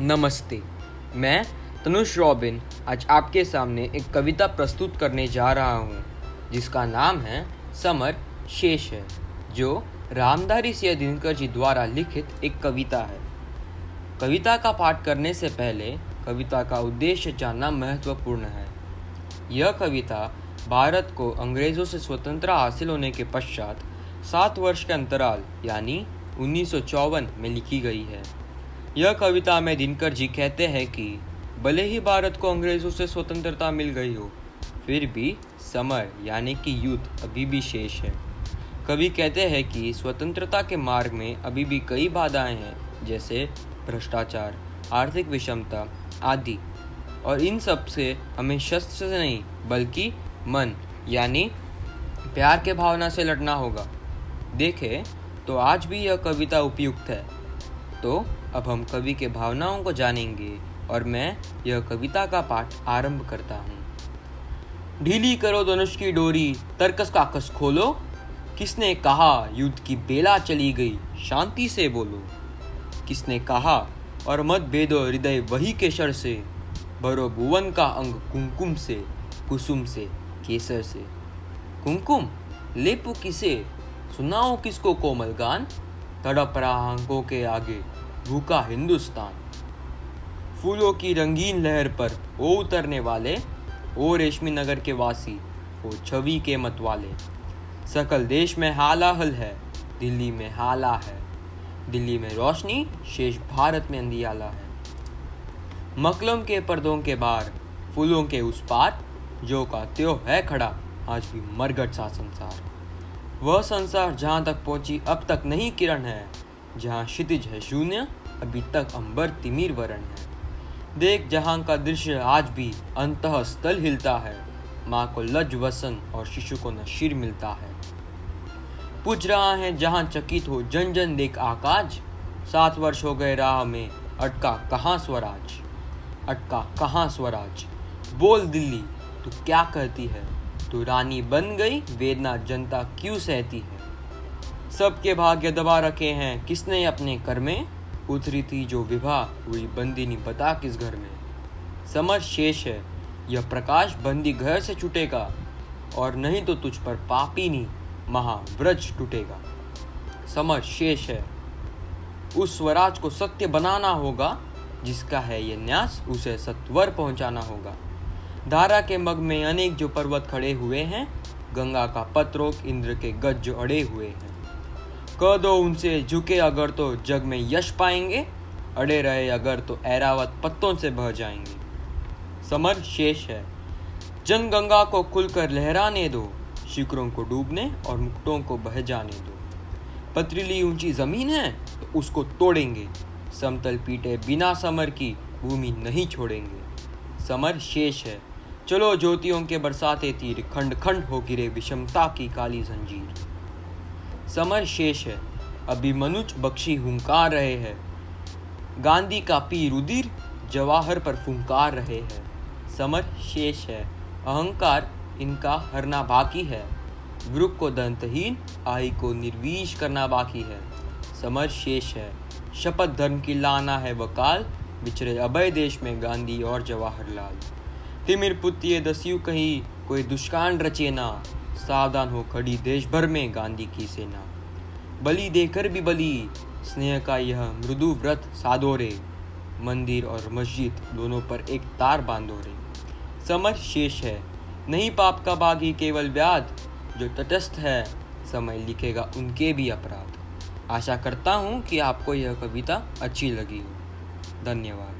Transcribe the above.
नमस्ते। मैं तनुष रॉबिन आज आपके सामने एक कविता प्रस्तुत करने जा रहा हूँ, जिसका नाम है समर शेष है जो रामधारी सिंह दिनकर जी द्वारा लिखित एक कविता है। कविता का पाठ करने से पहले कविता का उद्देश्य जानना महत्वपूर्ण है। यह कविता भारत को अंग्रेज़ों से स्वतंत्रता हासिल होने के पश्चात सात वर्ष के अंतराल, यानी उन्नीस सौ चौवन में लिखी गई है। यह कविता में दिनकर जी कहते हैं कि, भले ही भारत को अंग्रेज़ों से स्वतंत्रता मिल गई हो, फिर भी समर यानी कि युद्ध, अभी भी शेष है। कवि कहते हैं कि, स्वतंत्रता के मार्ग में अभी भी कई बाधाएँ हैं, जैसे भ्रष्टाचार, आर्थिक विषमता आदि। और इन सबसे हमें शस्त्र से नहीं, बल्कि मन, यानी प्यार के भावना से लड़ना होगा। देखें तो आज भी यह कविता उपयुक्त है। तो अब हम कवि के भावनाओं को जानेंगे और मैं यह कविता का पाठ आरंभ करता हूँ। ढीली करो धनुष की डोरी, तर्कस काकस खोलो। किसने कहा युद्ध की बेला चली गई, शांति से बोलो। किसने कहा और मत भेदो हृदय वही केसर से। भरो भुवन का अंग कुमकुम से, कुसुम से, केसर से। कुमकुम, लेपू किसे? सुनाओ किसको कोमल गान? तड़प रहा अंकों के आगे। भूखा हिंदुस्तान। फूलों की रंगीन लहर पर ओ उतरने वाले ओ रेशमी नगर के वासी, ओ छवि के मतवाले। सकल देश में हाला हल है, दिल्ली में हाला है। दिल्ली में रोशनी, शेष भारत में अंधियाला है। मकलम के पर्दों के बाहर फूलों के उस पार, जो का त्यो है खड़ा, आज भी मरगट सा संसार। वह संसार जहाँ तक पहुँची, अब तक नहीं किरण है। जहाँ क्षितिज है शून्य, अभी तक अंबर, तिमिर वरण है। देख जहाँ का दृश्य आज भी अंत स्थल हिलता है। माँ को लज वसन और शिशु को नशीर मिलता है। पूछ रहा है जहाँ चकित हो जन जन देख आकाश। सात वर्ष हो गए राह में, अटका कहाँ स्वराज? अटका कहाँ स्वराज? बोल दिल्ली, तू क्या कहती है? तू रानी बन गई, वेदना जनता क्यों सहती है? सबके भाग्य दबा रखे हैं। किसने अपने कर में उतरी थी जो विवाह हुई बंदी नहीं बता किस घर में? समझ शेष है, यह प्रकाश बंदी घर से छुटेगा, और नहीं तो तुझ पर पापी नहीं महाव्रज टूटेगा। समझ शेष है, उस स्वराज को सत्य बनाना होगा, जिसका है ये न्यास, उसे सत्वर पहुंचाना होगा। धारा के मग में अनेक जो पर्वत खड़े हुए हैं, गंगा का पत्रोक इंद्र के गज जो अड़े हुए हैं। कह दो उनसे झुके अगर तो जग में यश पाएँगे, अड़े रहे अगर तो ऐरावत पत्तों से बह जाएँगे। समर शेष है। जन गंगा को खुलकर लहराने दो, शिखरों को डूबने और मुक्टों को बह जाने दो। पथरीली ऊँची ज़मीन है तो उसको तोड़ेंगे। समतल पीटे बिना समर की भूमि नहीं छोड़ेंगे। समर शेष है। चलो ज्योतियों के बरसाते तीर खंड खंड हो गिरे विषमता की काली जंजीर। समर शेष है। अभी मनुज बख्शी हुंकार रहे हैं। गांधी का पी रुदिर जवाहर पर फुंकार रहे हैं। समर शेष है। अहंकार इनका हरना बाकी है। वृक को दंतहीन आई को निर्वीश करना बाकी है। समर शेष है। शपथ धर्म की लाना है वकाल, बिछड़े अभय देश में गांधी और जवाहरलाल। तिमिर पुत्य दस्यु कहीं, कोई दुष्कांड रचे ना। सावधान हो खड़ी देश भर में गांधी की सेना। बलि देकर भी बलि, स्नेह का यह मृदु व्रत साधो रे मंदिर और मस्जिद दोनों पर एक तार बांधो रे समर शेष है, नहीं पाप का बागी केवल व्याध। जो तटस्थ है, समय लिखेगा उनके भी अपराध। आशा करता हूँ कि आपको यह कविता अच्छी लगी हो। धन्यवाद।